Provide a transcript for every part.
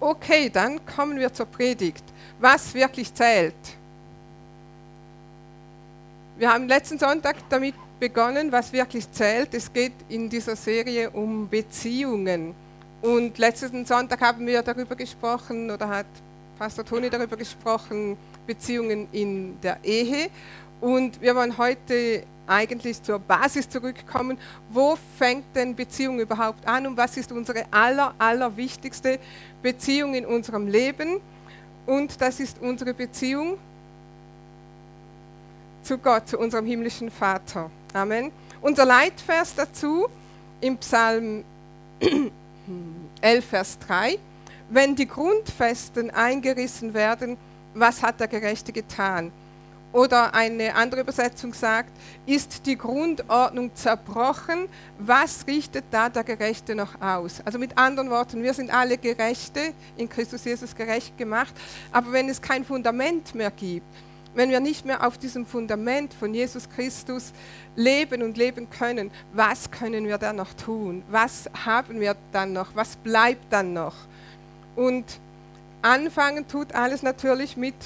Okay, dann kommen wir zur Predigt. Was wirklich zählt. Wir haben letzten Sonntag damit begonnen, was wirklich zählt. Es geht in dieser Serie um Beziehungen. Und letzten Sonntag haben wir darüber gesprochen, oder hat Pastor Toni darüber gesprochen, Beziehungen in der Ehe. Und wir wollen heute eigentlich zur Basis zurückkommen. Wo fängt denn Beziehung überhaupt an und was ist unsere aller, aller wichtigste Beziehung in unserem Leben? Und das ist unsere Beziehung zu Gott, zu unserem himmlischen Vater. Amen. Unser Leitvers dazu im Psalm 11, Vers 3. Wenn die Grundfesten eingerissen werden, was hat der Gerechte getan? Oder eine andere Übersetzung sagt, ist die Grundordnung zerbrochen, was richtet da der Gerechte noch aus? Also mit anderen Worten, wir sind alle Gerechte, in Christus Jesus gerecht gemacht, aber wenn es kein Fundament mehr gibt, wenn wir nicht mehr auf diesem Fundament von Jesus Christus leben und leben können, was können wir dann noch tun? Was haben wir dann noch? Was bleibt dann noch? Und anfangen tut alles natürlich mit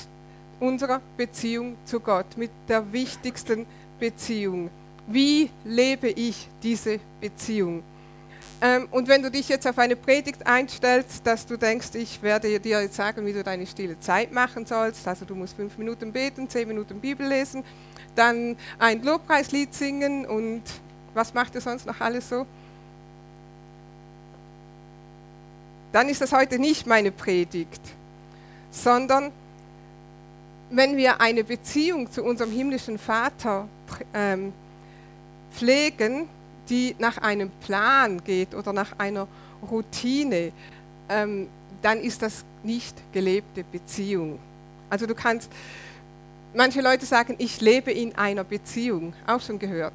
unserer Beziehung zu Gott, mit der wichtigsten Beziehung. Wie lebe ich diese Beziehung? Ähm, und wenn du dich jetzt auf eine Predigt einstellst, dass du denkst, ich werde dir jetzt sagen, wie du deine stille Zeit machen sollst, also du musst fünf Minuten beten, zehn Minuten Bibel lesen, dann ein Lobpreislied singen und was macht ihr sonst noch alles so? Dann ist das heute nicht meine Predigt, sondern wenn wir eine Beziehung zu unserem himmlischen Vater ähm, pflegen, die nach einem Plan geht oder nach einer Routine, ähm, dann ist das nicht gelebte Beziehung. Also du kannst, manche Leute sagen, ich lebe in einer Beziehung, auch schon gehört.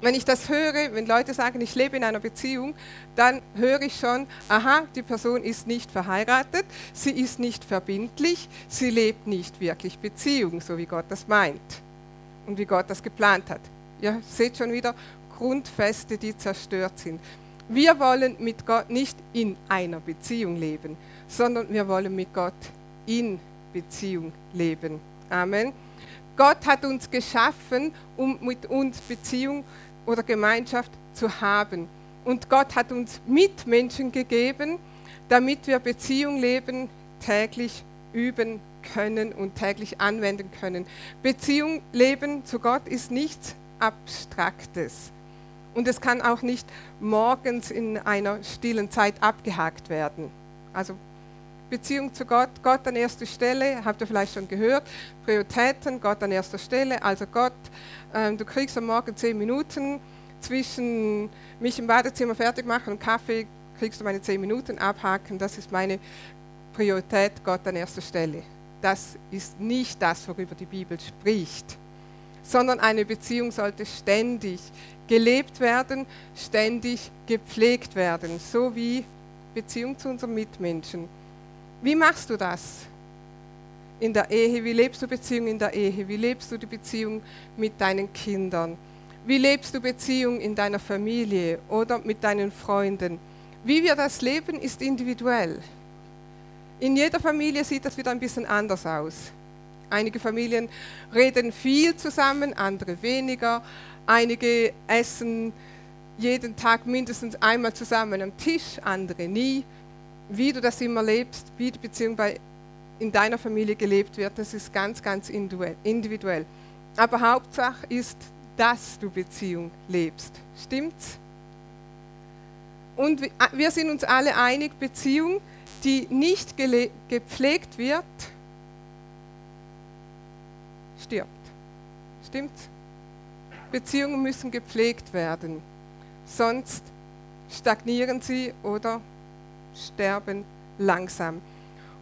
Wenn ich das höre, wenn Leute sagen, ich lebe in einer Beziehung, dann höre ich schon, aha, die Person ist nicht verheiratet, sie ist nicht verbindlich, sie lebt nicht wirklich Beziehung, so wie Gott das meint und wie Gott das geplant hat. Ihr seht schon wieder Grundfeste, die zerstört sind. Wir wollen mit Gott nicht in einer Beziehung leben, sondern wir wollen mit Gott in Beziehung leben. Amen. Gott hat uns geschaffen, um mit uns Beziehung oder Gemeinschaft zu haben. Und Gott hat uns Mitmenschen gegeben, damit wir Beziehung leben, täglich üben können und täglich anwenden können. Beziehung leben zu Gott ist nichts Abstraktes. Und es kann auch nicht morgens in einer stillen Zeit abgehakt werden. Also Beziehung zu Gott, Gott an erster Stelle, habt ihr vielleicht schon gehört, Prioritäten, Gott an erster Stelle, also Gott, ähm, du kriegst am Morgen zehn Minuten zwischen mich im Badezimmer fertig machen und Kaffee, kriegst du meine zehn Minuten abhaken, das ist meine Priorität, Gott an erster Stelle. Das ist nicht das, worüber die Bibel spricht, sondern eine Beziehung sollte ständig gelebt werden, ständig gepflegt werden, so wie Beziehung zu unseren Mitmenschen. Wie machst du das? In der Ehe, wie lebst du Beziehung in der Ehe? Wie lebst du die Beziehung mit deinen Kindern? Wie lebst du Beziehung in deiner Familie oder mit deinen Freunden? Wie wir das leben, ist individuell. In jeder Familie sieht das wieder ein bisschen anders aus. Einige Familien reden viel zusammen, andere weniger. Einige essen jeden Tag mindestens einmal zusammen am Tisch, andere nie. Wie du das immer lebst, wie die Beziehung bei, in deiner Familie gelebt wird, das ist ganz, ganz individuell. Aber Hauptsache ist, dass du Beziehung lebst. Stimmt's? Und wir sind uns alle einig, Beziehung, die nicht gepflegt wird, stirbt. Stimmt's? Beziehungen müssen gepflegt werden, sonst stagnieren sie oder sterben langsam.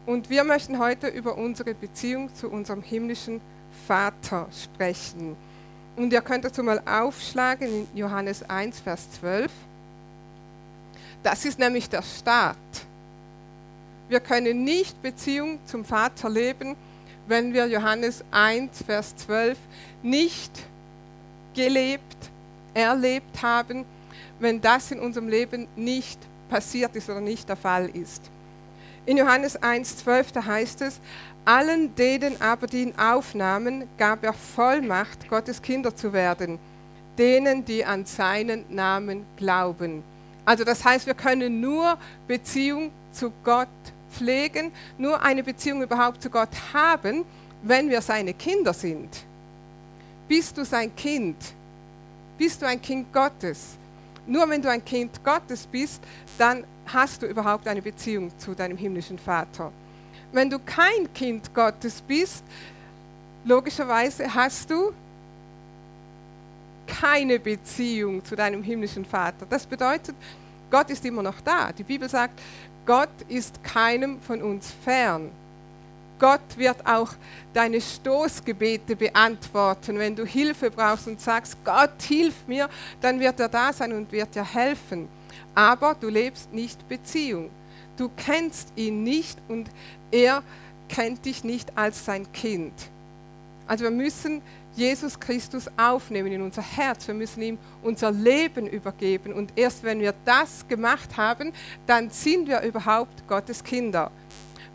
Und wir möchten heute über unsere Beziehung zu unserem himmlischen Vater sprechen. Und ihr könnt dazu mal aufschlagen in Johannes 1, Vers 12. Das ist nämlich der Start. Wir können nicht Beziehung zum Vater leben, wenn wir Johannes 1, Vers 12 nicht gelebt, erlebt haben, wenn das in unserem Leben nicht passiert ist oder nicht der Fall ist. In Johannes 1,12, da heißt es, allen denen aber, die ihn aufnahmen, gab er Vollmacht, Gottes Kinder zu werden, denen, die an seinen Namen glauben. Also das heißt, wir können nur Beziehung zu Gott pflegen, nur eine Beziehung überhaupt zu Gott haben, wenn wir seine Kinder sind. Bist du sein Kind? Bist du ein Kind Gottes? Nur wenn du ein Kind Gottes bist, dann hast du überhaupt eine Beziehung zu deinem himmlischen Vater. Wenn du kein Kind Gottes bist, logischerweise hast du keine Beziehung zu deinem himmlischen Vater. Das bedeutet, Gott ist immer noch da. Die Bibel sagt, Gott ist keinem von uns fern. Gott wird auch deine Stoßgebete beantworten. Wenn du Hilfe brauchst und sagst, Gott, hilf mir, dann wird er da sein und wird dir helfen. Aber du lebst nicht Beziehung. Du kennst ihn nicht und er kennt dich nicht als sein Kind. Also wir müssen Jesus Christus aufnehmen in unser Herz. Wir müssen ihm unser Leben übergeben. Und erst wenn wir das gemacht haben, dann sind wir überhaupt Gottes Kinder.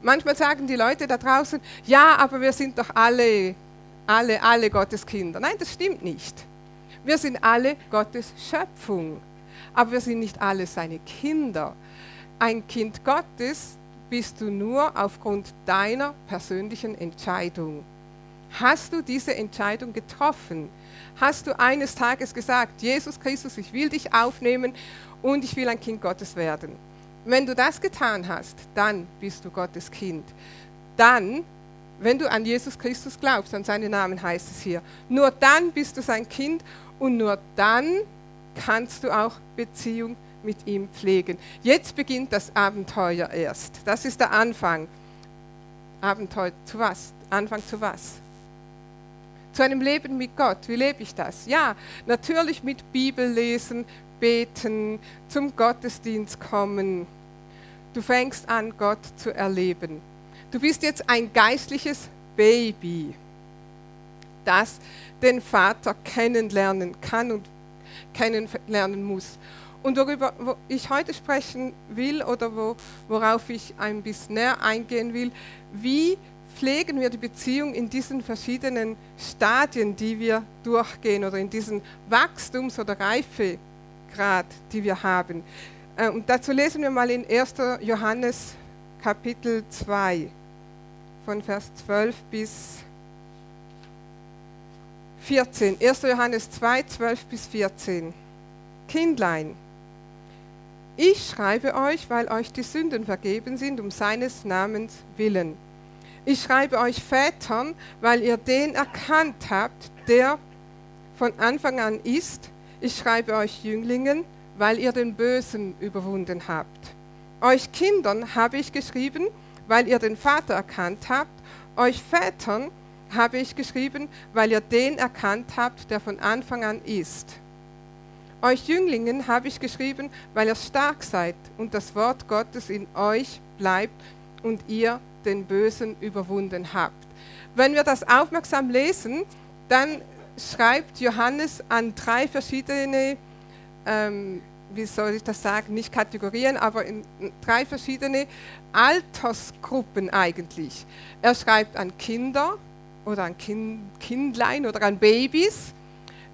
Manchmal sagen die Leute da draußen, ja, aber wir sind doch alle, alle, alle Gottes Kinder. Nein, das stimmt nicht. Wir sind alle Gottes Schöpfung, aber wir sind nicht alle seine Kinder. Ein Kind Gottes bist du nur aufgrund deiner persönlichen Entscheidung. Hast du diese Entscheidung getroffen? Hast du eines Tages gesagt, Jesus Christus, ich will dich aufnehmen und ich will ein Kind Gottes werden? Wenn du das getan hast, dann bist du Gottes Kind. Dann, wenn du an Jesus Christus glaubst, an seinen Namen heißt es hier, nur dann bist du sein Kind und nur dann kannst du auch Beziehung mit ihm pflegen. Jetzt beginnt das Abenteuer erst. Das ist der Anfang. Abenteuer zu was? Anfang zu was? Zu einem Leben mit Gott. Wie lebe ich das? Ja, natürlich mit Bibel lesen, beten, zum Gottesdienst kommen, Du fängst an, Gott zu erleben. Du bist jetzt ein geistliches Baby, das den Vater kennenlernen kann und kennenlernen muss. Und worüber ich heute sprechen will oder worauf ich ein bisschen näher eingehen will, wie pflegen wir die Beziehung in diesen verschiedenen Stadien, die wir durchgehen oder in diesen Wachstums- oder Reifegrad, die wir haben. Äh, und dazu lesen wir mal in 1. Johannes Kapitel 2 von Vers 12 bis 14. 1. Johannes 2, 12 bis 14. Kindlein, ich schreibe euch, weil euch die Sünden vergeben sind, um seines Namens willen. Ich schreibe euch Vätern, weil ihr den erkannt habt, der von Anfang an ist. Ich schreibe euch Jünglingen, weil ihr den Bösen überwunden habt. Euch Kindern habe ich geschrieben, weil ihr den Vater erkannt habt. Euch Vätern habe ich geschrieben, weil ihr den erkannt habt, der von Anfang an ist. Euch Jünglingen habe ich geschrieben, weil ihr stark seid und das Wort Gottes in euch bleibt und ihr den Bösen überwunden habt. Wenn wir das aufmerksam lesen, dann schreibt Johannes an drei verschiedene ähm, wie soll ich das sagen, nicht Kategorien, aber in drei verschiedene Altersgruppen eigentlich. Er schreibt an Kinder oder an kind, Kindlein oder an Babys.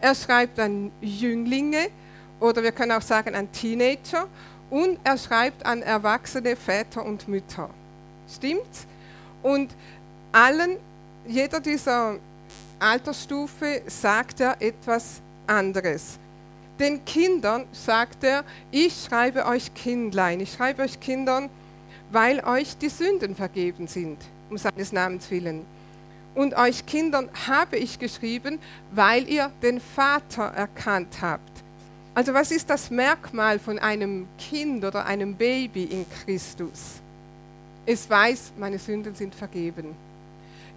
Er schreibt an Jünglinge oder wir können auch sagen an Teenager. Und er schreibt an erwachsene Väter und Mütter. Stimmt's? Und allen, jeder dieser Altersstufe sagt er etwas anderes. Den Kindern sagt er, ich schreibe euch Kindlein, ich schreibe euch Kindern, weil euch die Sünden vergeben sind, um seines Namens willen. Und euch Kindern habe ich geschrieben, weil ihr den Vater erkannt habt. Also was ist das Merkmal von einem Kind oder einem Baby in Christus? Es weiß, meine Sünden sind vergeben.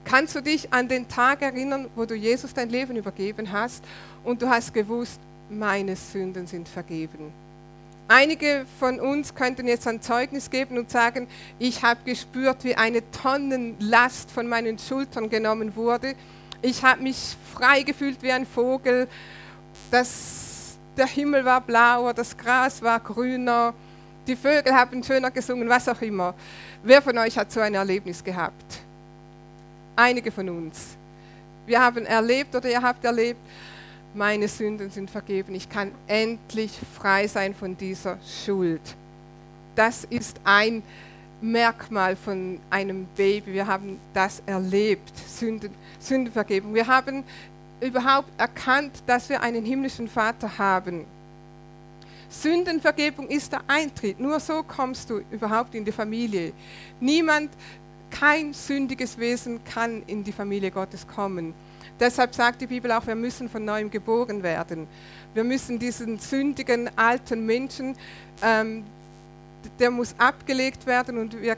Kannst du dich an den Tag erinnern, wo du Jesus dein Leben übergeben hast und du hast gewusst, meine Sünden sind vergeben. Einige von uns könnten jetzt ein Zeugnis geben und sagen, ich habe gespürt, wie eine Tonnenlast von meinen Schultern genommen wurde. Ich habe mich frei gefühlt wie ein Vogel. Das, der Himmel war blauer, das Gras war grüner. die Vögel haben schöner gesungen, was auch immer. Wer von euch hat so ein Erlebnis gehabt? Einige von uns. Wir haben erlebt oder ihr habt erlebt, meine Sünden sind vergeben. Ich kann endlich frei sein von dieser Schuld. Das ist ein Merkmal von einem Baby. Wir haben das erlebt, Sünden, Sündenvergebung. Wir haben überhaupt erkannt, dass wir einen himmlischen Vater haben. Sündenvergebung ist der Eintritt. Nur so kommst du überhaupt in die Familie. Niemand, kein sündiges Wesen kann in die Familie Gottes kommen. Deshalb sagt die Bibel auch, wir müssen von neuem geboren werden. Wir müssen diesen sündigen alten Menschen, ähm, der muss abgelegt werden und wir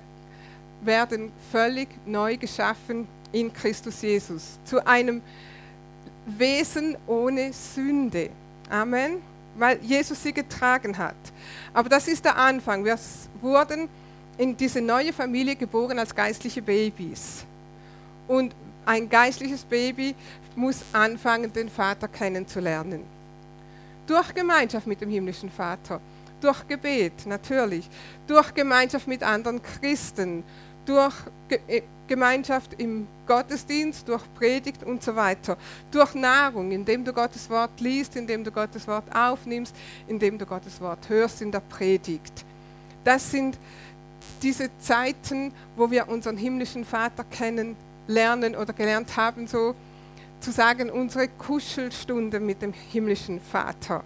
werden völlig neu geschaffen in Christus Jesus. Zu einem Wesen ohne Sünde. Amen. Weil Jesus sie getragen hat. Aber das ist der Anfang. Wir wurden in diese neue Familie geboren als geistliche Babys. Und ein geistliches Baby muss anfangen, den Vater kennenzulernen. Durch Gemeinschaft mit dem himmlischen Vater, durch Gebet natürlich, durch Gemeinschaft mit anderen Christen, durch äh, Gemeinschaft im Gottesdienst, durch Predigt und so weiter, durch Nahrung, indem du Gottes Wort liest, indem du Gottes Wort aufnimmst, indem du Gottes Wort hörst in der Predigt. Das sind diese Zeiten, wo wir unseren himmlischen Vater kennen lernen oder gelernt haben, so zu sagen, unsere Kuschelstunde mit dem himmlischen Vater.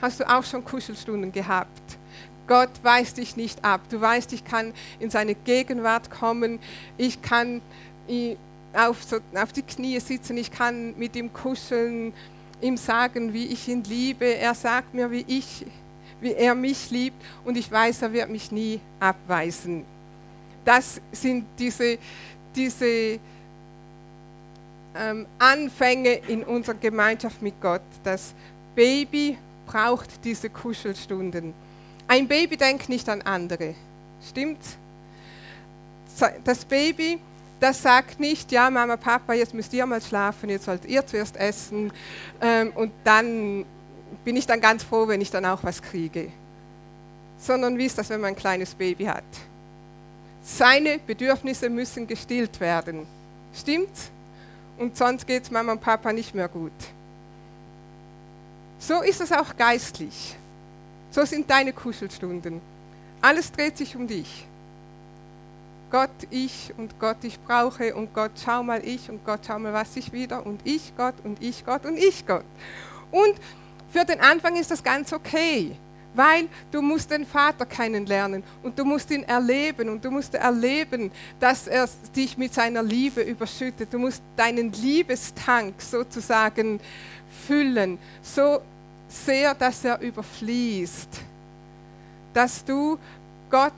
Hast du auch schon Kuschelstunden gehabt? Gott weist dich nicht ab. Du weißt, ich kann in seine Gegenwart kommen. Ich kann auf, so, auf die Knie sitzen. Ich kann mit ihm kuscheln, ihm sagen, wie ich ihn liebe. Er sagt mir, wie, ich, wie er mich liebt. Und ich weiß, er wird mich nie abweisen. Das sind diese, diese ähm, Anfänge in unserer Gemeinschaft mit Gott. Das Baby braucht diese Kuschelstunden. Ein Baby denkt nicht an andere. Stimmt's? Das Baby, das sagt nicht, ja, Mama, Papa, jetzt müsst ihr mal schlafen, jetzt sollt ihr zuerst essen ähm, und dann bin ich dann ganz froh, wenn ich dann auch was kriege. Sondern wie ist das, wenn man ein kleines Baby hat? Seine Bedürfnisse müssen gestillt werden. Stimmt's? Und sonst geht es Mama und Papa nicht mehr gut. So ist es auch geistlich. So sind deine Kuschelstunden. Alles dreht sich um dich. Gott, ich und Gott, ich brauche und Gott, schau mal ich und Gott, schau mal was ich wieder und ich Gott und ich Gott und ich Gott. Und für den Anfang ist das ganz okay weil du musst den Vater kennenlernen und du musst ihn erleben und du musst erleben, dass er dich mit seiner Liebe überschüttet. Du musst deinen Liebestank sozusagen füllen, so sehr, dass er überfließt, dass du Gott,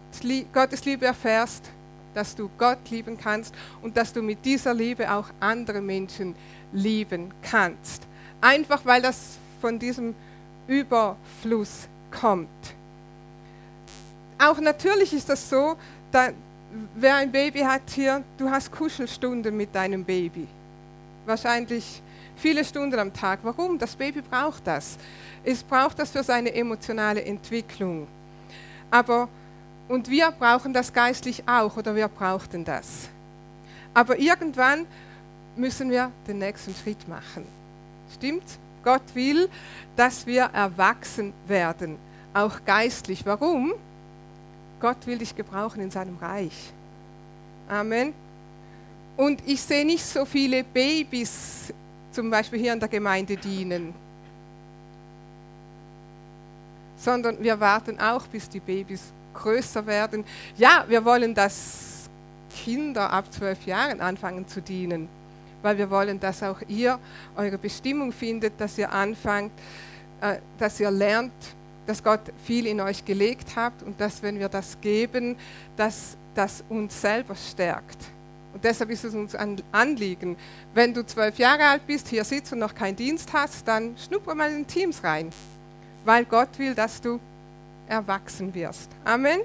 Gottes Liebe erfährst, dass du Gott lieben kannst und dass du mit dieser Liebe auch andere Menschen lieben kannst. Einfach weil das von diesem Überfluss kommt. Auch natürlich ist das so, da, wer ein Baby hat hier, du hast Kuschelstunden mit deinem Baby. Wahrscheinlich viele Stunden am Tag. Warum? Das Baby braucht das. Es braucht das für seine emotionale Entwicklung. Aber, und wir brauchen das geistlich auch, oder wir brauchten das. Aber irgendwann müssen wir den nächsten Schritt machen. Stimmt's? Gott will, dass wir erwachsen werden, auch geistlich. Warum? Gott will dich gebrauchen in seinem Reich. Amen. Und ich sehe nicht so viele Babys zum Beispiel hier in der Gemeinde dienen, sondern wir warten auch, bis die Babys größer werden. Ja, wir wollen, dass Kinder ab zwölf Jahren anfangen zu dienen weil wir wollen, dass auch ihr eure Bestimmung findet, dass ihr anfangt, äh, dass ihr lernt, dass Gott viel in euch gelegt hat und dass, wenn wir das geben, dass das uns selber stärkt. Und deshalb ist es uns ein Anliegen, wenn du zwölf Jahre alt bist, hier sitzt und noch keinen Dienst hast, dann schnupper mal in Teams rein, weil Gott will, dass du erwachsen wirst. Amen.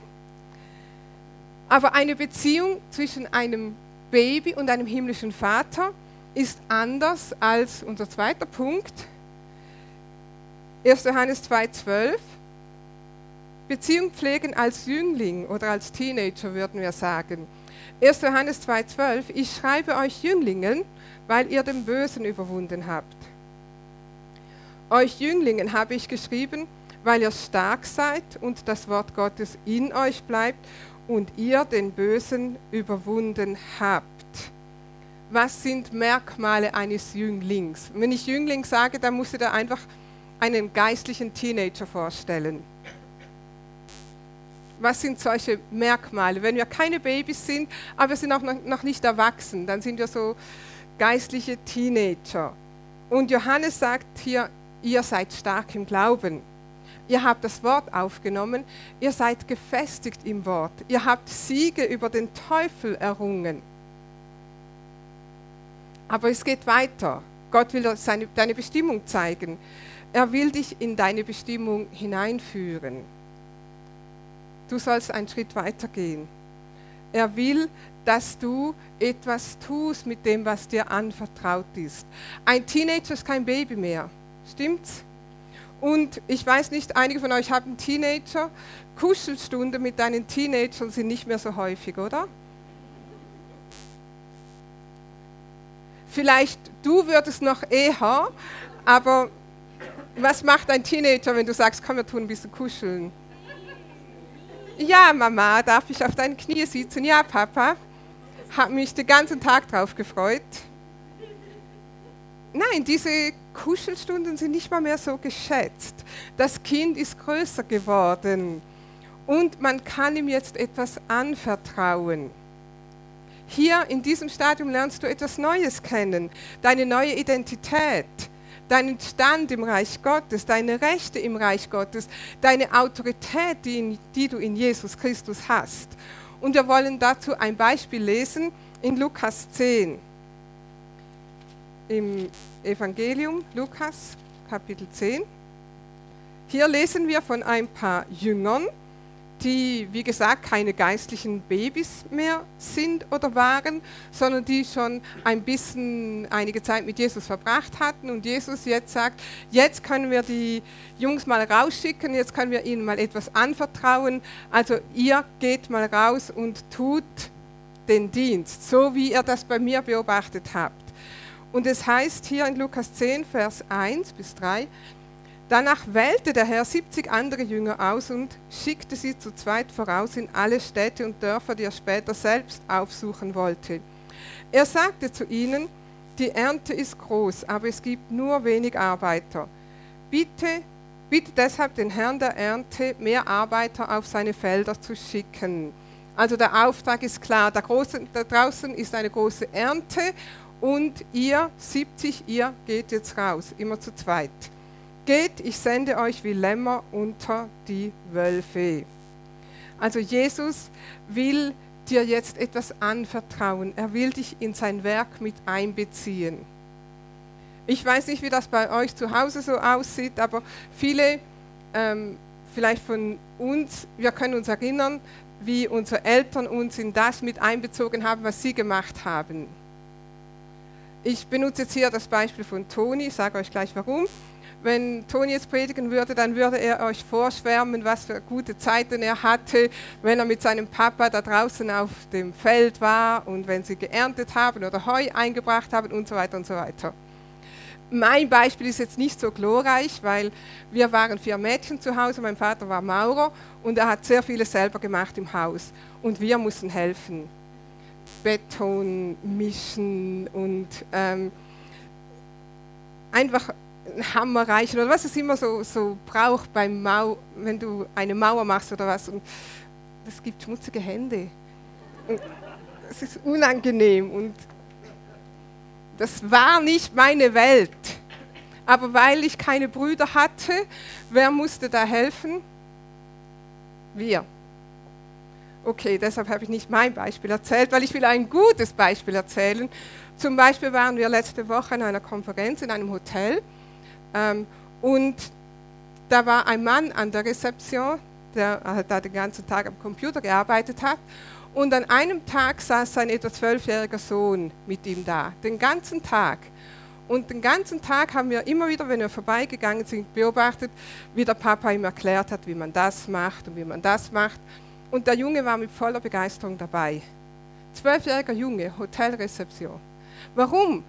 Aber eine Beziehung zwischen einem Baby und einem himmlischen Vater ist anders als unser zweiter Punkt. 1. Johannes 2,12 Beziehung pflegen als Jüngling oder als Teenager, würden wir sagen. 1. Johannes 2,12 Ich schreibe euch Jünglingen, weil ihr den Bösen überwunden habt. Euch Jünglingen habe ich geschrieben, weil ihr stark seid und das Wort Gottes in euch bleibt und ihr den Bösen überwunden habt. Was sind Merkmale eines Jünglings? Wenn ich Jüngling sage, dann muss ich da einfach einen geistlichen Teenager vorstellen. Was sind solche Merkmale? Wenn wir keine Babys sind, aber wir sind auch noch nicht erwachsen, dann sind wir so geistliche Teenager. Und Johannes sagt hier, ihr seid stark im Glauben. Ihr habt das Wort aufgenommen, ihr seid gefestigt im Wort, ihr habt Siege über den Teufel errungen. Aber es geht weiter. Gott will seine, deine Bestimmung zeigen. Er will dich in deine Bestimmung hineinführen. Du sollst einen Schritt weiter gehen. Er will, dass du etwas tust mit dem, was dir anvertraut ist. Ein Teenager ist kein Baby mehr. Stimmt's? Und ich weiß nicht, einige von euch haben Teenager. Kuschelstunden mit deinen Teenagern sind nicht mehr so häufig, oder? Vielleicht du würdest noch eher, aber was macht ein Teenager, wenn du sagst, komm, wir tun ein bisschen kuscheln? Ja, Mama, darf ich auf deinen Knie sitzen? Ja, Papa. Habe mich den ganzen Tag drauf gefreut. Nein, diese Kuschelstunden sind nicht mal mehr so geschätzt. Das Kind ist größer geworden und man kann ihm jetzt etwas anvertrauen. Hier in diesem Stadium lernst du etwas Neues kennen, deine neue Identität, deinen Stand im Reich Gottes, deine Rechte im Reich Gottes, deine Autorität, die, in, die du in Jesus Christus hast. Und wir wollen dazu ein Beispiel lesen in Lukas 10 im Evangelium Lukas Kapitel 10. Hier lesen wir von ein paar Jüngern, die, wie gesagt, keine geistlichen Babys mehr sind oder waren, sondern die schon ein bisschen einige Zeit mit Jesus verbracht hatten und Jesus jetzt sagt, jetzt können wir die Jungs mal rausschicken, jetzt können wir ihnen mal etwas anvertrauen. Also ihr geht mal raus und tut den Dienst, so wie ihr das bei mir beobachtet habt. Und es heißt hier in Lukas 10, Vers 1 bis 3, Danach wählte der Herr 70 andere Jünger aus und schickte sie zu zweit voraus in alle Städte und Dörfer, die er später selbst aufsuchen wollte. Er sagte zu ihnen, die Ernte ist groß, aber es gibt nur wenig Arbeiter. Bitte, bitte deshalb den Herrn der Ernte, mehr Arbeiter auf seine Felder zu schicken. Also der Auftrag ist klar, da, draußen ist eine große Ernte und ihr 70, ihr geht jetzt raus, immer zu zweit. Geht, ich sende euch wie Lämmer unter die Wölfe. Also Jesus will dir jetzt etwas anvertrauen. Er will dich in sein Werk mit einbeziehen. Ich weiß nicht, wie das bei euch zu Hause so aussieht, aber viele, ähm, vielleicht von uns, wir können uns erinnern, wie unsere Eltern uns in das mit einbezogen haben, was sie gemacht haben. Ich benutze jetzt hier das Beispiel von Toni, ich sage euch gleich warum. Wenn Toni jetzt predigen würde, dann würde er euch vorschwärmen, was für gute Zeiten er hatte, wenn er mit seinem Papa da draußen auf dem Feld war und wenn sie geerntet haben oder Heu eingebracht haben und so weiter und so weiter. Mein Beispiel ist jetzt nicht so glorreich, weil wir waren vier Mädchen zu Hause, mein Vater war Maurer und er hat sehr vieles selber gemacht im Haus und wir mussten helfen. Beton mischen und ähm, einfach einen Hammer reichen oder was es immer so, so braucht beim Mau, wenn du eine Mauer machst oder was. Und das gibt schmutzige Hände. Und es ist unangenehm und das war nicht meine Welt. Aber weil ich keine Brüder hatte, wer musste da helfen? Wir. Okay, deshalb habe ich nicht mein Beispiel erzählt, weil ich will ein gutes Beispiel erzählen. Zum Beispiel waren wir letzte Woche in einer Konferenz in einem Hotel ähm, und da war ein Mann an der Rezeption, der halt da den ganzen Tag am Computer gearbeitet hat. Und an einem Tag saß sein etwa zwölfjähriger Sohn mit ihm da, den ganzen Tag. Und den ganzen Tag haben wir immer wieder, wenn wir vorbeigegangen sind, beobachtet, wie der Papa ihm erklärt hat, wie man das macht und wie man das macht. Und der Junge war mit voller Begeisterung dabei. Zwölfjähriger Junge, Hotelrezeption. Warum?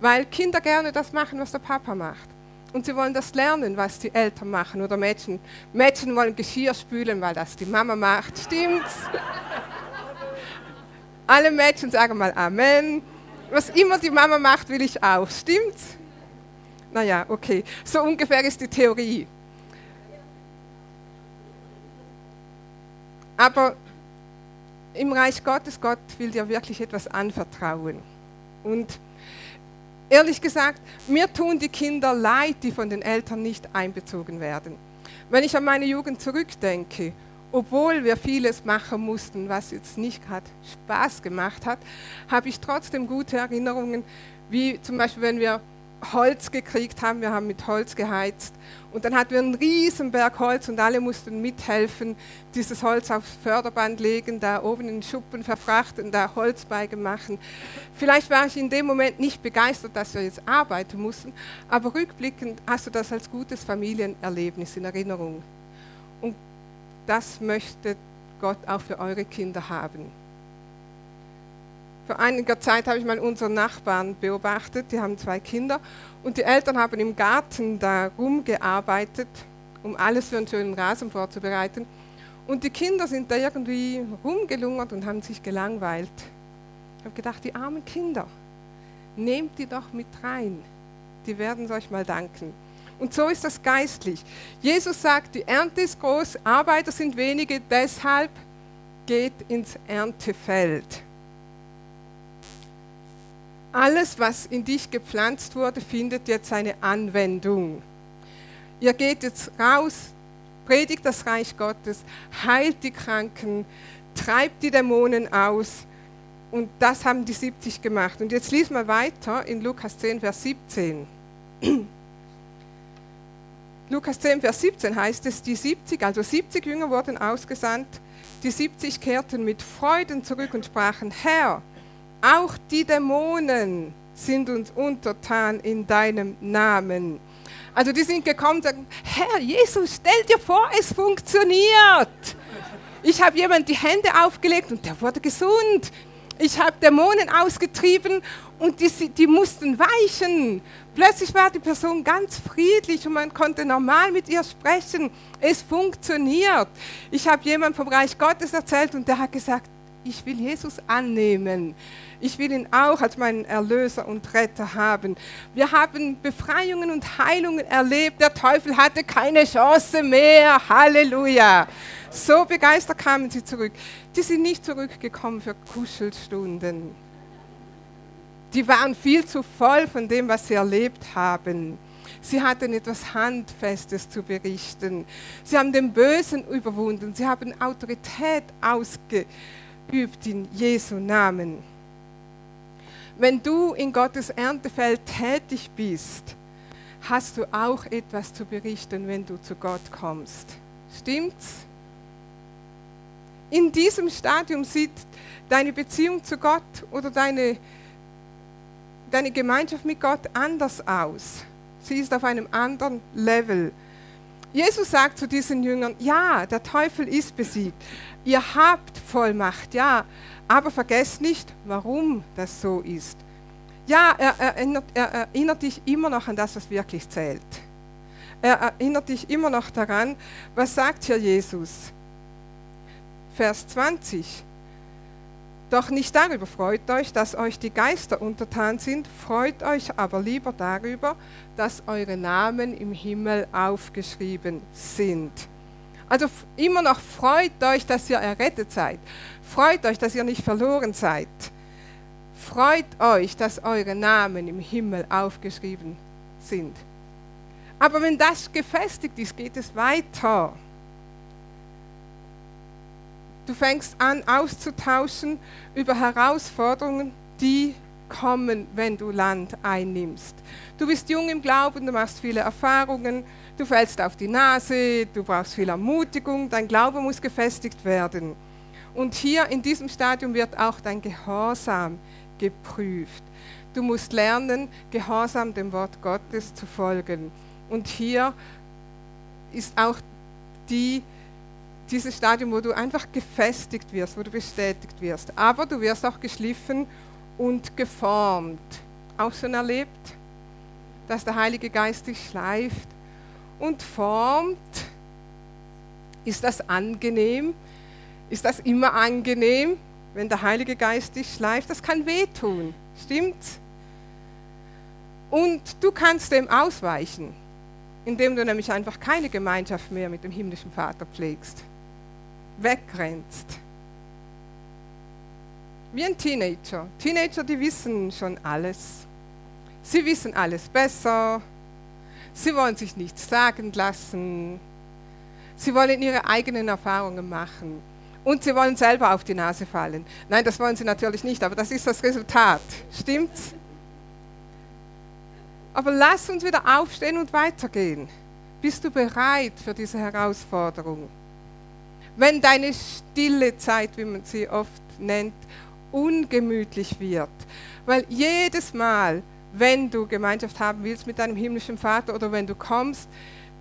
Weil Kinder gerne das machen, was der Papa macht. Und sie wollen das lernen, was die Eltern machen. Oder Mädchen. Mädchen wollen Geschirr spülen, weil das die Mama macht. Stimmt's? Alle Mädchen sagen mal Amen. Was immer die Mama macht, will ich auch. Stimmt's? Naja, okay. So ungefähr ist die Theorie. Aber im Reich Gottes, Gott will dir wirklich etwas anvertrauen. Und ehrlich gesagt, mir tun die Kinder leid, die von den Eltern nicht einbezogen werden. Wenn ich an meine Jugend zurückdenke, obwohl wir vieles machen mussten, was jetzt nicht gerade Spaß gemacht hat, habe ich trotzdem gute Erinnerungen, wie zum Beispiel, wenn wir Holz gekriegt haben, wir haben mit Holz geheizt und dann hatten wir einen riesen Berg Holz und alle mussten mithelfen, dieses Holz aufs Förderband legen, da oben in den Schuppen verfrachten, da Holzbeige machen. Vielleicht war ich in dem Moment nicht begeistert, dass wir jetzt arbeiten mussten, aber rückblickend hast du das als gutes Familienerlebnis in Erinnerung. Und das möchte Gott auch für eure Kinder haben. Vor einiger Zeit habe ich mal unseren Nachbarn beobachtet, die haben zwei Kinder und die Eltern haben im Garten da rumgearbeitet, um alles für einen schönen Rasen vorzubereiten. Und die Kinder sind da irgendwie rumgelungert und haben sich gelangweilt. Ich habe gedacht, die armen Kinder, nehmt die doch mit rein. Die werden es euch mal danken. Und so ist das geistlich. Jesus sagt, die Ernte ist groß, Arbeiter sind wenige, deshalb geht ins Erntefeld. Alles, was in dich gepflanzt wurde, findet jetzt eine Anwendung. Ihr geht jetzt raus, predigt das Reich Gottes, heilt die Kranken, treibt die Dämonen aus. Und das haben die 70 gemacht. Und jetzt lies mal weiter in Lukas 10, Vers 17. Lukas 10, Vers 17 heißt es, die 70, also 70 Jünger wurden ausgesandt, die 70 kehrten mit Freuden zurück und sprachen, Herr, auch die Dämonen sind uns untertan in deinem Namen. Also die sind gekommen und sagen, Herr Jesus, stell dir vor, es funktioniert. Ich habe jemand die Hände aufgelegt und der wurde gesund. Ich habe Dämonen ausgetrieben und die, die mussten weichen. Plötzlich war die Person ganz friedlich und man konnte normal mit ihr sprechen. Es funktioniert. Ich habe jemand vom Reich Gottes erzählt und der hat gesagt, ich will Jesus annehmen. Ich will ihn auch als meinen Erlöser und Retter haben. Wir haben Befreiungen und Heilungen erlebt. Der Teufel hatte keine Chance mehr. Halleluja. So begeistert kamen sie zurück. Die sind nicht zurückgekommen für Kuschelstunden. Die waren viel zu voll von dem, was sie erlebt haben. Sie hatten etwas Handfestes zu berichten. Sie haben den Bösen überwunden. Sie haben Autorität ausgeübt in Jesu Namen wenn du in Gottes Erntefeld tätig bist, hast du auch etwas zu berichten, wenn du zu Gott kommst. Stimmt's? In diesem Stadium sieht deine Beziehung zu Gott oder deine, deine Gemeinschaft mit Gott anders aus. Sie ist auf einem anderen Level. Jesus sagt zu diesen Jüngern, ja, der Teufel ist besiegt. Ihr habt Vollmacht, ja, aber vergesst nicht, warum das so ist. Ja, er erinnert, er erinnert dich immer noch an das, was wirklich zählt. Er erinnert dich immer noch daran, was sagt hier Jesus? Vers 20. Doch nicht darüber freut euch, dass euch die Geister untertan sind, freut euch aber lieber darüber, dass eure Namen im Himmel aufgeschrieben sind. Also immer noch freut euch, dass ihr errettet seid. Freut euch, dass ihr nicht verloren seid. Freut euch, dass eure Namen im Himmel aufgeschrieben sind. Aber wenn das gefestigt ist, geht es weiter. Du fängst an auszutauschen über Herausforderungen, die kommen, wenn du Land einnimmst. Du bist jung im Glauben, du machst viele Erfahrungen, du fällst auf die Nase, du brauchst viel Ermutigung, dein Glaube muss gefestigt werden. Und hier in diesem Stadium wird auch dein Gehorsam geprüft. Du musst lernen, gehorsam dem Wort Gottes zu folgen. Und hier ist auch die, dieses Stadium, wo du einfach gefestigt wirst, wo du bestätigt wirst. Aber du wirst auch geschliffen und geformt. Auch schon erlebt, dass der Heilige Geist dich schleift und formt. Ist das angenehm? Ist das immer angenehm, wenn der Heilige Geist dich schleift? Das kann wehtun, stimmt's? Und du kannst dem ausweichen, indem du nämlich einfach keine Gemeinschaft mehr mit dem himmlischen Vater pflegst, wegrennst. Wie ein Teenager. Teenager, die wissen schon alles. Sie wissen alles besser. Sie wollen sich nichts sagen lassen. Sie wollen ihre eigenen Erfahrungen machen. Und sie wollen selber auf die Nase fallen. Nein, das wollen sie natürlich nicht, aber das ist das Resultat. Stimmt's? Aber lass uns wieder aufstehen und weitergehen. Bist du bereit für diese Herausforderung? Wenn deine stille Zeit, wie man sie oft nennt, ungemütlich wird, weil jedes Mal, wenn du Gemeinschaft haben willst mit deinem himmlischen Vater oder wenn du kommst,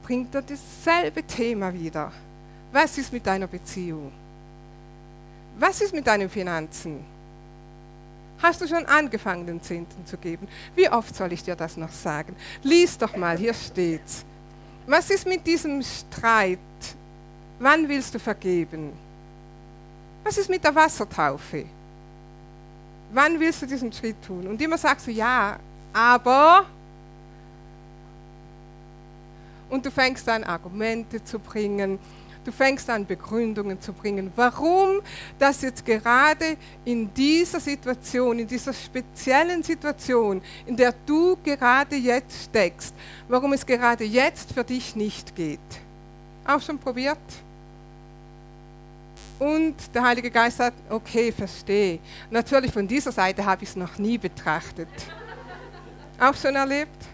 bringt er dasselbe Thema wieder. Was ist mit deiner Beziehung? Was ist mit deinen Finanzen? Hast du schon angefangen, den Zehnten zu geben? Wie oft soll ich dir das noch sagen? Lies doch mal, hier steht's. Was ist mit diesem Streit? Wann willst du vergeben? Was ist mit der Wassertaufe? Wann willst du diesen Schritt tun? Und immer sagst du ja, aber. Und du fängst an, Argumente zu bringen Du fängst an, Begründungen zu bringen, warum das jetzt gerade in dieser Situation, in dieser speziellen Situation, in der du gerade jetzt steckst, warum es gerade jetzt für dich nicht geht. Auch schon probiert? Und der Heilige Geist sagt, okay, verstehe. Natürlich von dieser Seite habe ich es noch nie betrachtet. Auch schon erlebt?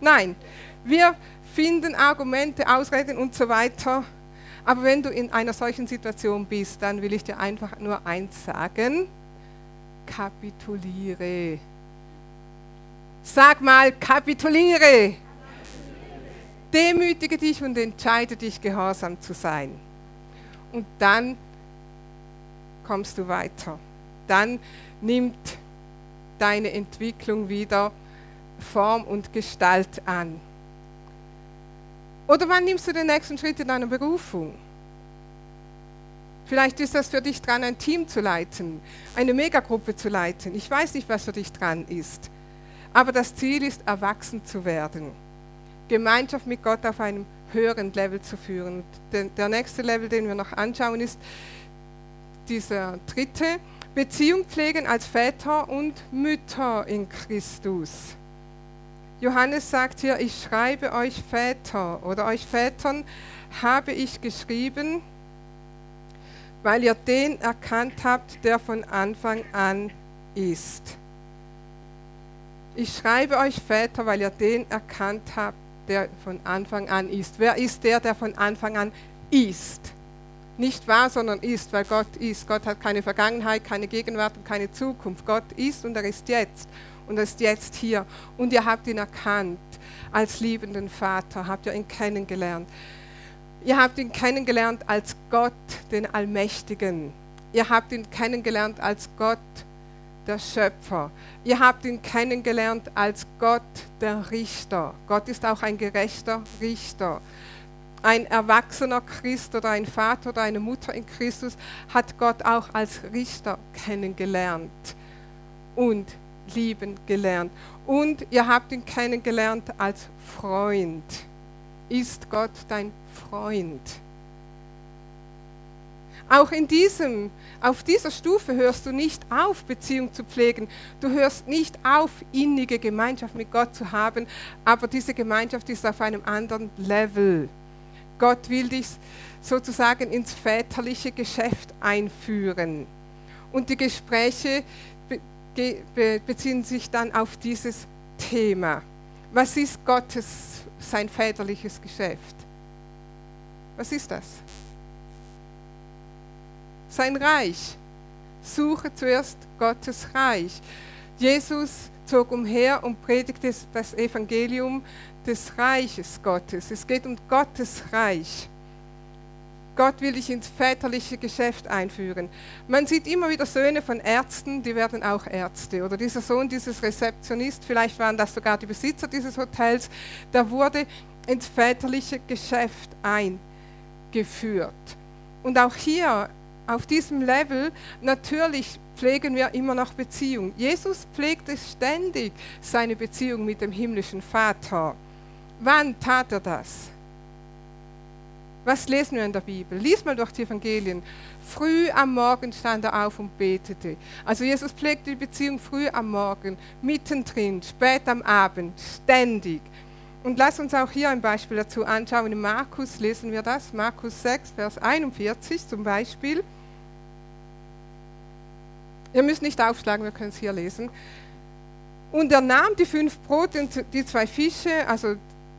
Nein, wir finden Argumente, Ausreden und so weiter aber wenn du in einer solchen Situation bist, dann will ich dir einfach nur eins sagen. Kapituliere. Sag mal, kapituliere. Demütige dich und entscheide dich, gehorsam zu sein. Und dann kommst du weiter. Dann nimmt deine Entwicklung wieder Form und Gestalt an. Oder wann nimmst du den nächsten Schritt in deiner Berufung? Vielleicht ist das für dich dran, ein Team zu leiten, eine Megagruppe zu leiten. Ich weiß nicht, was für dich dran ist. Aber das Ziel ist, erwachsen zu werden. Gemeinschaft mit Gott auf einem höheren Level zu führen. Der nächste Level, den wir noch anschauen, ist dieser dritte. Beziehung pflegen als Väter und Mütter in Christus. Johannes sagt hier, ich schreibe euch Väter oder euch Vätern habe ich geschrieben, weil ihr den erkannt habt, der von Anfang an ist. Ich schreibe euch Väter, weil ihr den erkannt habt, der von Anfang an ist. Wer ist der, der von Anfang an ist? Nicht wahr, sondern ist, weil Gott ist. Gott hat keine Vergangenheit, keine Gegenwart und keine Zukunft. Gott ist und er ist jetzt und er ist jetzt hier. Und ihr habt ihn erkannt als liebenden Vater, habt ihr ihn kennengelernt. Ihr habt ihn kennengelernt als Gott, den Allmächtigen. Ihr habt ihn kennengelernt als Gott, der Schöpfer. Ihr habt ihn kennengelernt als Gott, der Richter. Gott ist auch ein gerechter Richter. Ein erwachsener Christ oder ein Vater oder eine Mutter in Christus hat Gott auch als Richter kennengelernt. Und lieben gelernt. Und ihr habt ihn kennengelernt als Freund. Ist Gott dein Freund? Auch in diesem, auf dieser Stufe hörst du nicht auf, Beziehung zu pflegen. Du hörst nicht auf, innige Gemeinschaft mit Gott zu haben, aber diese Gemeinschaft ist auf einem anderen Level. Gott will dich sozusagen ins väterliche Geschäft einführen. Und die Gespräche, beziehen sich dann auf dieses Thema. Was ist Gottes, sein väterliches Geschäft? Was ist das? Sein Reich, suche zuerst Gottes Reich. Jesus zog umher und predigte das Evangelium des Reiches Gottes. Es geht um Gottes Reich. Gott will dich ins väterliche Geschäft einführen. Man sieht immer wieder Söhne von Ärzten, die werden auch Ärzte. Oder dieser Sohn dieses Rezeptionist, vielleicht waren das sogar die Besitzer dieses Hotels, der wurde ins väterliche Geschäft eingeführt. Und auch hier auf diesem Level, natürlich pflegen wir immer noch Beziehung. Jesus pflegte ständig seine Beziehung mit dem himmlischen Vater. Wann tat er das? Was lesen wir in der Bibel? Lies mal durch die Evangelien. Früh am Morgen stand er auf und betete. Also Jesus pflegte die Beziehung früh am Morgen, mittendrin, spät am Abend, ständig. Und lass uns auch hier ein Beispiel dazu anschauen. In Markus lesen wir das, Markus 6, Vers 41 zum Beispiel. Ihr müsst nicht aufschlagen, wir können es hier lesen. Und er nahm die fünf Brote und die zwei Fische, also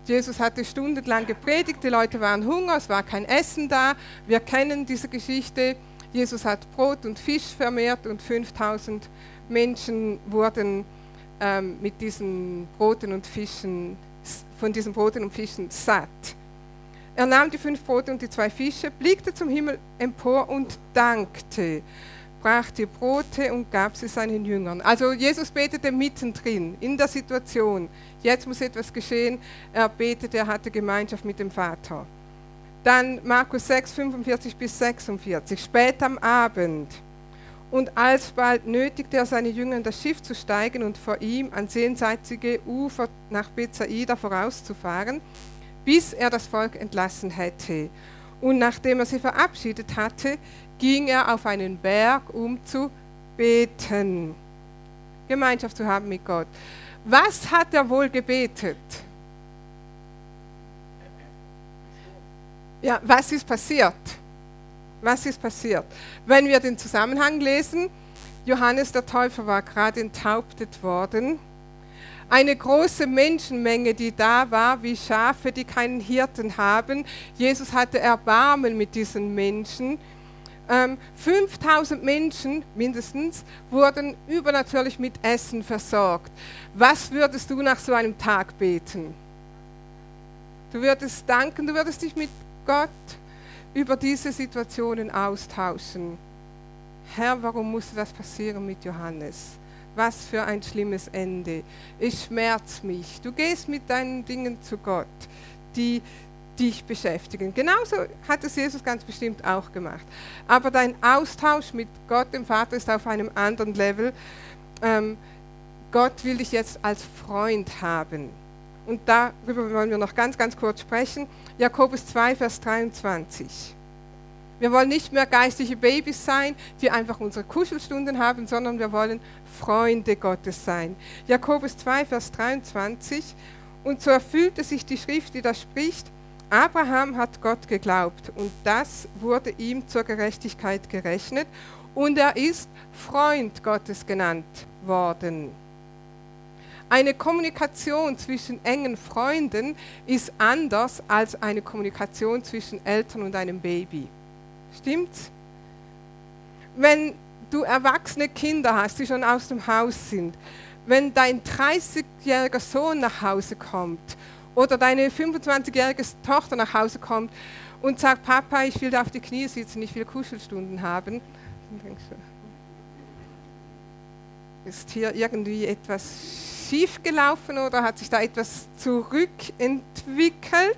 Jesus hatte stundenlang gepredigt, die Leute waren Hunger, es war kein Essen da. Wir kennen diese Geschichte. Jesus hat Brot und Fisch vermehrt und 5000 Menschen wurden ähm, mit diesen Broten und Fischen, von diesen Broten und Fischen satt. Er nahm die fünf Brote und die zwei Fische, blickte zum Himmel empor und dankte brach die Brote und gab sie seinen Jüngern. Also Jesus betete mittendrin in der Situation. Jetzt muss etwas geschehen. Er betete, er hatte Gemeinschaft mit dem Vater. Dann Markus 6, 45 bis 46. Spät am Abend. Und alsbald nötigte er seine Jünger in das Schiff zu steigen und vor ihm ans jenseitige Ufer nach Bethsaida vorauszufahren, bis er das Volk entlassen hätte. Und nachdem er sie verabschiedet hatte, ging er auf einen Berg, um zu beten. Gemeinschaft zu haben mit Gott. Was hat er wohl gebetet? Ja, was ist passiert? Was ist passiert? Wenn wir den Zusammenhang lesen, Johannes der Täufer war gerade enthauptet worden. Eine große Menschenmenge, die da war, wie Schafe, die keinen Hirten haben. Jesus hatte Erbarmen mit diesen Menschen ähm, 5000 Menschen mindestens wurden übernatürlich mit Essen versorgt. Was würdest du nach so einem Tag beten? Du würdest danken, du würdest dich mit Gott über diese Situationen austauschen. Herr, warum musste das passieren mit Johannes? Was für ein schlimmes Ende. Es schmerzt mich. Du gehst mit deinen Dingen zu Gott, die dich beschäftigen. Genauso hat es Jesus ganz bestimmt auch gemacht. Aber dein Austausch mit Gott, dem Vater, ist auf einem anderen Level. Ähm, Gott will dich jetzt als Freund haben. Und darüber wollen wir noch ganz, ganz kurz sprechen. Jakobus 2, Vers 23. Wir wollen nicht mehr geistliche Babys sein, die einfach unsere Kuschelstunden haben, sondern wir wollen Freunde Gottes sein. Jakobus 2, Vers 23. Und so erfüllte sich die Schrift, die da spricht, Abraham hat Gott geglaubt und das wurde ihm zur Gerechtigkeit gerechnet und er ist Freund Gottes genannt worden. Eine Kommunikation zwischen engen Freunden ist anders als eine Kommunikation zwischen Eltern und einem Baby. Stimmt's? Wenn du erwachsene Kinder hast, die schon aus dem Haus sind, wenn dein 30-jähriger Sohn nach Hause kommt oder deine 25-jährige Tochter nach Hause kommt und sagt, Papa, ich will da auf die Knie sitzen, ich will Kuschelstunden haben. Dann denkst du, ist hier irgendwie etwas schief gelaufen oder hat sich da etwas zurückentwickelt?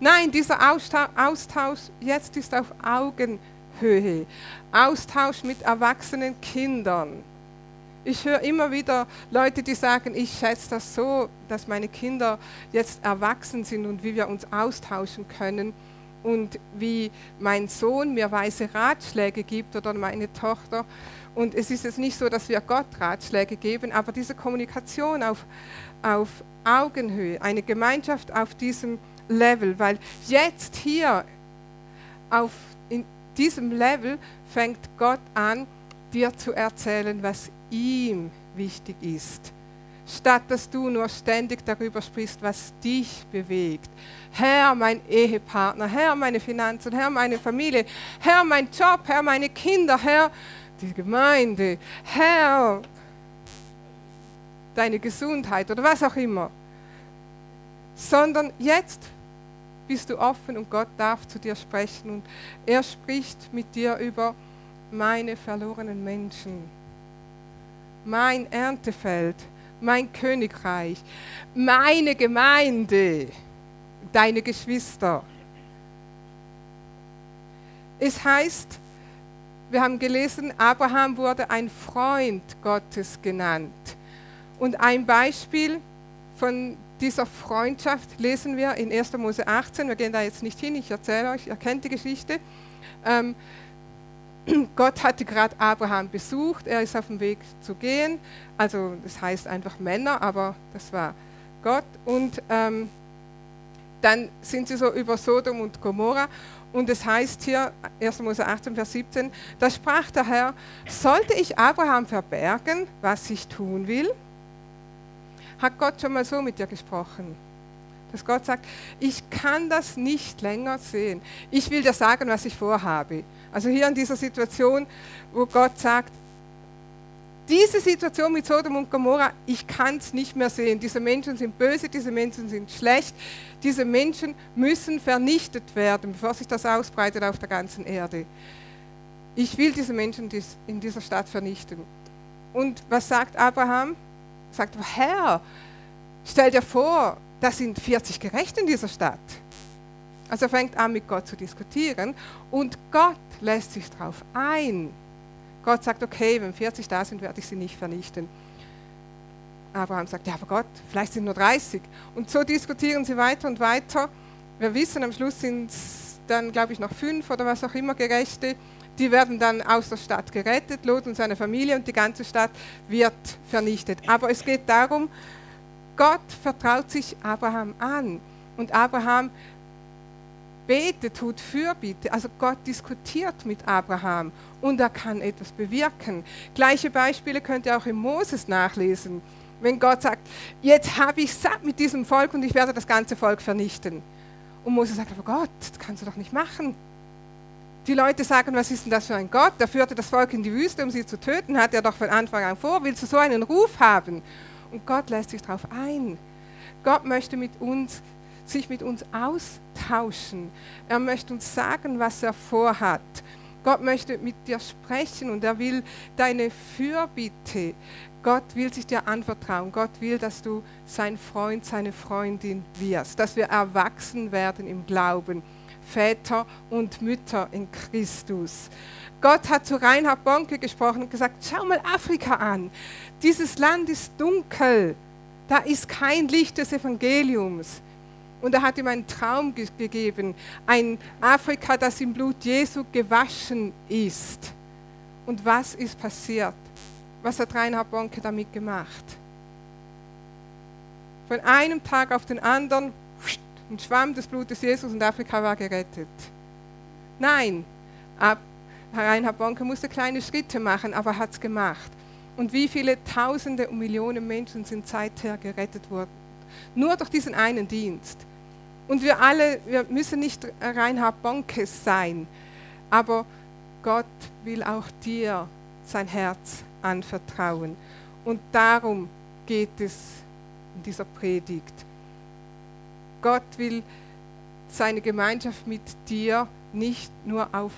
Nein, dieser Austausch jetzt ist auf Augenhöhe. Austausch mit erwachsenen Kindern. Ich höre immer wieder Leute, die sagen, ich schätze das so, dass meine Kinder jetzt erwachsen sind und wie wir uns austauschen können und wie mein Sohn mir weise Ratschläge gibt oder meine Tochter. Und es ist jetzt nicht so, dass wir Gott Ratschläge geben, aber diese Kommunikation auf, auf Augenhöhe, eine Gemeinschaft auf diesem Level, weil jetzt hier auf in diesem Level fängt Gott an, dir zu erzählen, was ihm wichtig ist, statt dass du nur ständig darüber sprichst, was dich bewegt. Herr, mein Ehepartner, Herr, meine Finanzen, Herr, meine Familie, Herr, mein Job, Herr, meine Kinder, Herr, die Gemeinde, Herr, deine Gesundheit oder was auch immer. Sondern jetzt bist du offen und Gott darf zu dir sprechen und er spricht mit dir über meine verlorenen Menschen, mein Erntefeld, mein Königreich, meine Gemeinde, deine Geschwister. Es heißt, wir haben gelesen, Abraham wurde ein Freund Gottes genannt. Und ein Beispiel von dieser Freundschaft lesen wir in 1. Mose 18. Wir gehen da jetzt nicht hin, ich erzähle euch, ihr kennt die Geschichte. Ähm, Gott hatte gerade Abraham besucht, er ist auf dem Weg zu gehen. Also das heißt einfach Männer, aber das war Gott. Und ähm, dann sind sie so über Sodom und Gomorra. Und es heißt hier, 1. Mose 18, Vers 17, da sprach der Herr, sollte ich Abraham verbergen, was ich tun will? Hat Gott schon mal so mit dir gesprochen? Dass Gott sagt, ich kann das nicht länger sehen. Ich will dir sagen, was ich vorhabe. Also hier in dieser Situation, wo Gott sagt, diese Situation mit Sodom und Gomorra, ich kann es nicht mehr sehen. Diese Menschen sind böse, diese Menschen sind schlecht. Diese Menschen müssen vernichtet werden, bevor sich das ausbreitet auf der ganzen Erde. Ich will diese Menschen in dieser Stadt vernichten. Und was sagt Abraham? sagt, Herr, stell dir vor, da sind 40 Gerechte in dieser Stadt. Also er fängt an, mit Gott zu diskutieren und Gott lässt sich darauf ein. Gott sagt, okay, wenn 40 da sind, werde ich sie nicht vernichten. Abraham sagt, ja, aber Gott, vielleicht sind nur 30. Und so diskutieren sie weiter und weiter. Wir wissen, am Schluss sind es dann, glaube ich, noch fünf oder was auch immer Gerechte. Die werden dann aus der Stadt gerettet, Lot und seine Familie und die ganze Stadt wird vernichtet. Aber es geht darum, Gott vertraut sich Abraham an und Abraham betet, tut Fürbitte. Also Gott diskutiert mit Abraham und er kann etwas bewirken. Gleiche Beispiele könnt ihr auch in Moses nachlesen. Wenn Gott sagt, jetzt habe ich satt mit diesem Volk und ich werde das ganze Volk vernichten. Und Moses sagt, aber Gott, das kannst du doch nicht machen. Die Leute sagen, was ist denn das für ein Gott? Der führte das Volk in die Wüste, um sie zu töten, hat er doch von Anfang an vor. Willst du so einen Ruf haben? Und Gott lässt sich darauf ein. Gott möchte mit uns, sich mit uns austauschen. Er möchte uns sagen, was er vorhat. Gott möchte mit dir sprechen und er will deine Fürbitte. Gott will sich dir anvertrauen. Gott will, dass du sein Freund, seine Freundin wirst, dass wir erwachsen werden im Glauben. Väter und Mütter in Christus. Gott hat zu Reinhard Bonke gesprochen und gesagt, schau mal Afrika an. Dieses Land ist dunkel. Da ist kein Licht des Evangeliums. Und er hat ihm einen Traum ge gegeben. Ein Afrika, das im Blut Jesu gewaschen ist. Und was ist passiert? Was hat Reinhard Bonke damit gemacht? Von einem Tag auf den anderen ein Schwamm des Blutes Jesus und Afrika war gerettet. Nein, Reinhard Bonke musste kleine Schritte machen, aber hat es gemacht. Und wie viele Tausende und Millionen Menschen sind seither gerettet worden? Nur durch diesen einen Dienst. Und wir alle, wir müssen nicht Reinhard Bonke sein, aber Gott will auch dir sein Herz anvertrauen. Und darum geht es in dieser Predigt. Gott will seine Gemeinschaft mit dir nicht nur auf,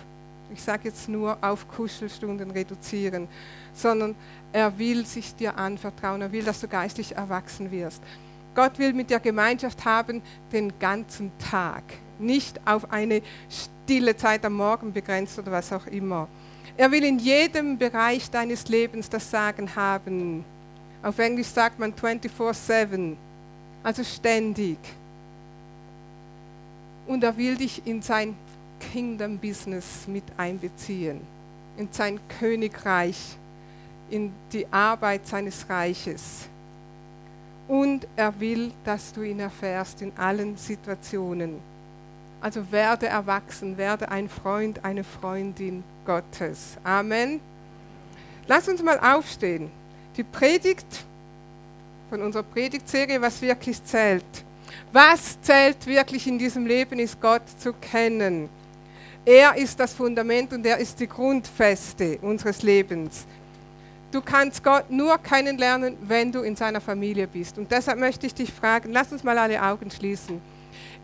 ich sage jetzt nur auf Kuschelstunden reduzieren, sondern er will sich dir anvertrauen, er will, dass du geistlich erwachsen wirst. Gott will mit der Gemeinschaft haben den ganzen Tag, nicht auf eine stille Zeit am Morgen begrenzt oder was auch immer. Er will in jedem Bereich deines Lebens das Sagen haben. Auf Englisch sagt man 24/7, also ständig und er will dich in sein Kingdom Business mit einbeziehen, in sein Königreich, in die Arbeit seines Reiches. Und er will, dass du ihn erfährst in allen Situationen. Also werde erwachsen, werde ein Freund, eine Freundin Gottes. Amen. Lass uns mal aufstehen. Die Predigt von unserer Predigtserie, was wirklich zählt was zählt wirklich in diesem Leben, ist Gott zu kennen. Er ist das Fundament und er ist die Grundfeste unseres Lebens. Du kannst Gott nur kennenlernen, wenn du in seiner Familie bist. Und deshalb möchte ich dich fragen, lass uns mal alle Augen schließen.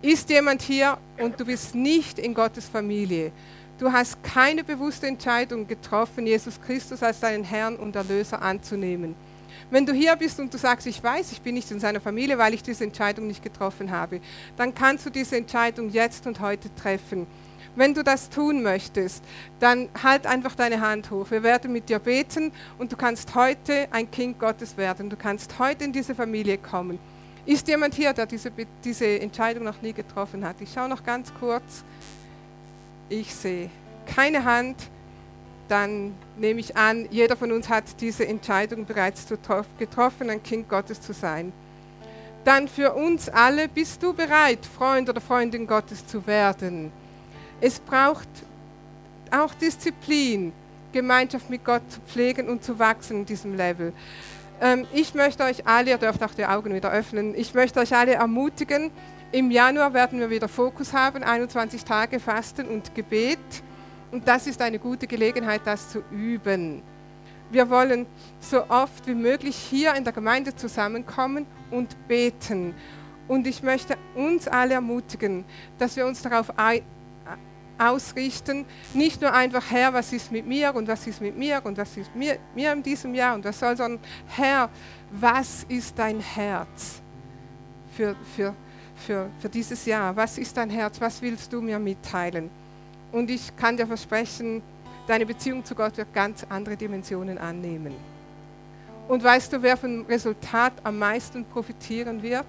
Ist jemand hier und du bist nicht in Gottes Familie? Du hast keine bewusste Entscheidung getroffen, Jesus Christus als deinen Herrn und Erlöser anzunehmen. Wenn du hier bist und du sagst, ich weiß, ich bin nicht in seiner Familie, weil ich diese Entscheidung nicht getroffen habe, dann kannst du diese Entscheidung jetzt und heute treffen. Wenn du das tun möchtest, dann halt einfach deine Hand hoch. Wir werden mit dir beten und du kannst heute ein Kind Gottes werden. Du kannst heute in diese Familie kommen. Ist jemand hier, der diese, diese Entscheidung noch nie getroffen hat? Ich schaue noch ganz kurz. Ich sehe keine Hand. Dann nehme ich an, jeder von uns hat diese Entscheidung bereits getroffen, ein Kind Gottes zu sein. Dann für uns alle, bist du bereit, Freund oder Freundin Gottes zu werden? Es braucht auch Disziplin, Gemeinschaft mit Gott zu pflegen und zu wachsen in diesem Level. Ähm, ich möchte euch alle, ihr dürft auch die Augen wieder öffnen, ich möchte euch alle ermutigen, im Januar werden wir wieder Fokus haben, 21 Tage Fasten und Gebet. Und das ist eine gute Gelegenheit, das zu üben. Wir wollen so oft wie möglich hier in der Gemeinde zusammenkommen und beten. Und ich möchte uns alle ermutigen, dass wir uns darauf ausrichten, nicht nur einfach, Herr, was ist mit mir und was ist mit mir und was ist mir, mir in diesem Jahr und was soll, sondern Herr, was ist dein Herz für, für, für, für dieses Jahr? Was ist dein Herz? Was willst du mir mitteilen? Und ich kann dir versprechen, deine Beziehung zu Gott wird ganz andere Dimensionen annehmen. Und weißt du, wer vom Resultat am meisten profitieren wird?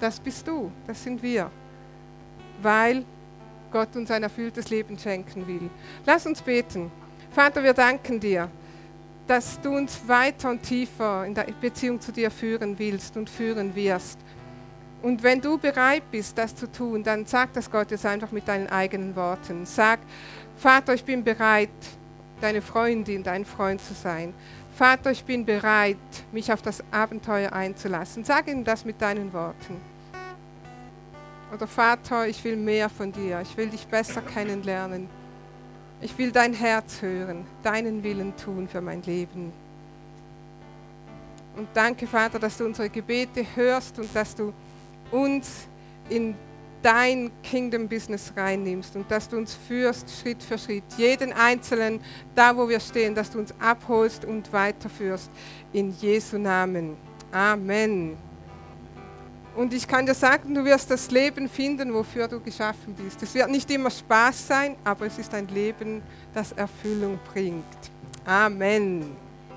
Das bist du, das sind wir. Weil Gott uns ein erfülltes Leben schenken will. Lass uns beten. Vater, wir danken dir, dass du uns weiter und tiefer in der Beziehung zu dir führen willst und führen wirst. Und wenn du bereit bist, das zu tun, dann sag das Gott jetzt einfach mit deinen eigenen Worten. Sag, Vater, ich bin bereit, deine Freundin, dein Freund zu sein. Vater, ich bin bereit, mich auf das Abenteuer einzulassen. Sag ihm das mit deinen Worten. Oder Vater, ich will mehr von dir. Ich will dich besser kennenlernen. Ich will dein Herz hören, deinen Willen tun für mein Leben. Und danke, Vater, dass du unsere Gebete hörst und dass du uns in dein Kingdom-Business reinnimmst und dass du uns führst Schritt für Schritt, jeden Einzelnen, da wo wir stehen, dass du uns abholst und weiterführst. In Jesu Namen. Amen. Und ich kann dir sagen, du wirst das Leben finden, wofür du geschaffen bist. Es wird nicht immer Spaß sein, aber es ist ein Leben, das Erfüllung bringt. Amen.